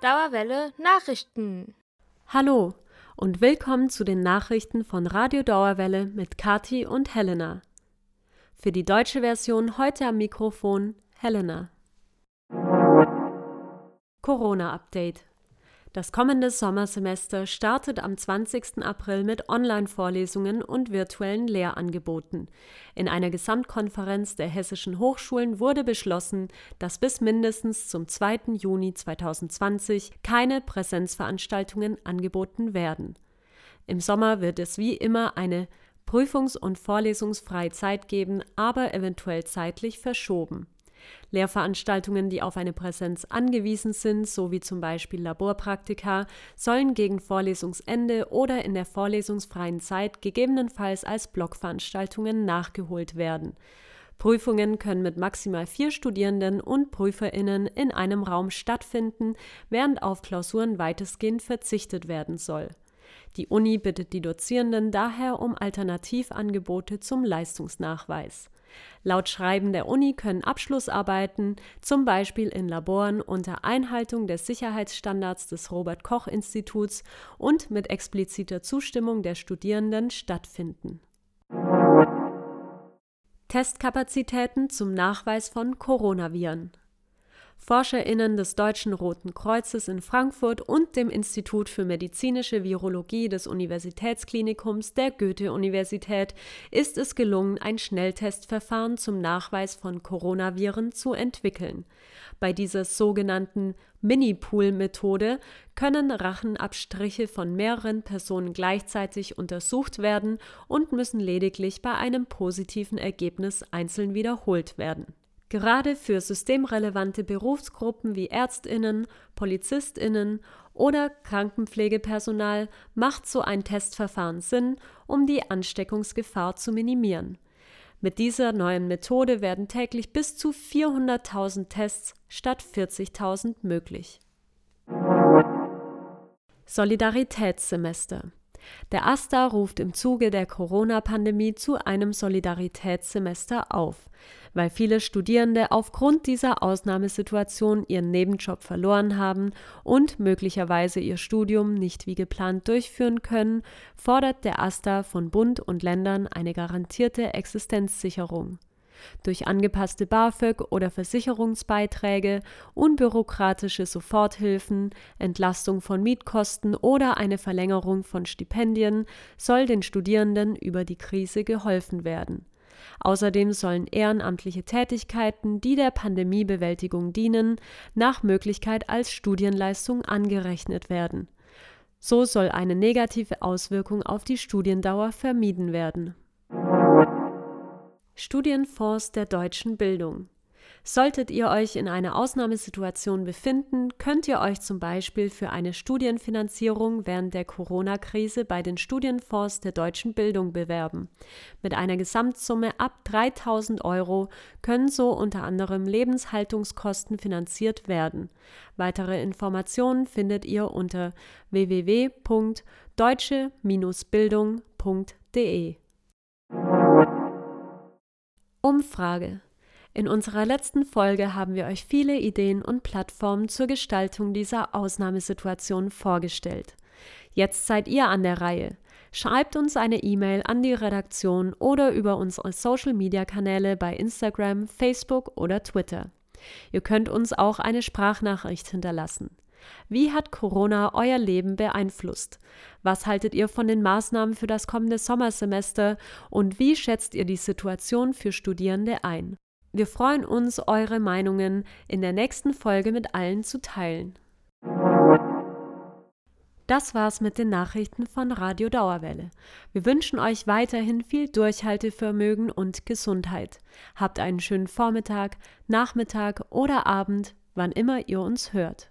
Dauerwelle Nachrichten. Hallo und willkommen zu den Nachrichten von Radio Dauerwelle mit Kati und Helena. Für die deutsche Version heute am Mikrofon Helena. Corona-Update. Das kommende Sommersemester startet am 20. April mit Online-Vorlesungen und virtuellen Lehrangeboten. In einer Gesamtkonferenz der hessischen Hochschulen wurde beschlossen, dass bis mindestens zum 2. Juni 2020 keine Präsenzveranstaltungen angeboten werden. Im Sommer wird es wie immer eine prüfungs- und vorlesungsfreie Zeit geben, aber eventuell zeitlich verschoben. Lehrveranstaltungen, die auf eine Präsenz angewiesen sind, sowie zum Beispiel Laborpraktika, sollen gegen Vorlesungsende oder in der vorlesungsfreien Zeit gegebenenfalls als Blockveranstaltungen nachgeholt werden. Prüfungen können mit maximal vier Studierenden und PrüferInnen in einem Raum stattfinden, während auf Klausuren weitestgehend verzichtet werden soll. Die Uni bittet die Dozierenden daher um Alternativangebote zum Leistungsnachweis. Laut Schreiben der Uni können Abschlussarbeiten, zum Beispiel in Laboren unter Einhaltung des Sicherheitsstandards des Robert Koch Instituts und mit expliziter Zustimmung der Studierenden stattfinden. Testkapazitäten zum Nachweis von Coronaviren ForscherInnen des Deutschen Roten Kreuzes in Frankfurt und dem Institut für medizinische Virologie des Universitätsklinikums der Goethe-Universität ist es gelungen, ein Schnelltestverfahren zum Nachweis von Coronaviren zu entwickeln. Bei dieser sogenannten Mini-Pool-Methode können Rachenabstriche von mehreren Personen gleichzeitig untersucht werden und müssen lediglich bei einem positiven Ergebnis einzeln wiederholt werden Gerade für systemrelevante Berufsgruppen wie Ärztinnen, Polizistinnen oder Krankenpflegepersonal macht so ein Testverfahren Sinn, um die Ansteckungsgefahr zu minimieren. Mit dieser neuen Methode werden täglich bis zu 400.000 Tests statt 40.000 möglich. Solidaritätssemester der AStA ruft im Zuge der Corona-Pandemie zu einem Solidaritätssemester auf. Weil viele Studierende aufgrund dieser Ausnahmesituation ihren Nebenjob verloren haben und möglicherweise ihr Studium nicht wie geplant durchführen können, fordert der AStA von Bund und Ländern eine garantierte Existenzsicherung durch angepasste BAföG oder Versicherungsbeiträge, unbürokratische Soforthilfen, Entlastung von Mietkosten oder eine Verlängerung von Stipendien soll den Studierenden über die Krise geholfen werden. Außerdem sollen ehrenamtliche Tätigkeiten, die der Pandemiebewältigung dienen, nach Möglichkeit als Studienleistung angerechnet werden. So soll eine negative Auswirkung auf die Studiendauer vermieden werden. Studienfonds der deutschen Bildung. Solltet ihr euch in einer Ausnahmesituation befinden, könnt ihr euch zum Beispiel für eine Studienfinanzierung während der Corona-Krise bei den Studienfonds der deutschen Bildung bewerben. Mit einer Gesamtsumme ab 3000 Euro können so unter anderem Lebenshaltungskosten finanziert werden. Weitere Informationen findet ihr unter www.deutsche-bildung.de. Umfrage. In unserer letzten Folge haben wir euch viele Ideen und Plattformen zur Gestaltung dieser Ausnahmesituation vorgestellt. Jetzt seid ihr an der Reihe. Schreibt uns eine E-Mail an die Redaktion oder über unsere Social-Media-Kanäle bei Instagram, Facebook oder Twitter. Ihr könnt uns auch eine Sprachnachricht hinterlassen. Wie hat Corona euer Leben beeinflusst? Was haltet ihr von den Maßnahmen für das kommende Sommersemester und wie schätzt ihr die Situation für Studierende ein? Wir freuen uns, eure Meinungen in der nächsten Folge mit allen zu teilen. Das war's mit den Nachrichten von Radio Dauerwelle. Wir wünschen euch weiterhin viel Durchhaltevermögen und Gesundheit. Habt einen schönen Vormittag, Nachmittag oder Abend, wann immer ihr uns hört.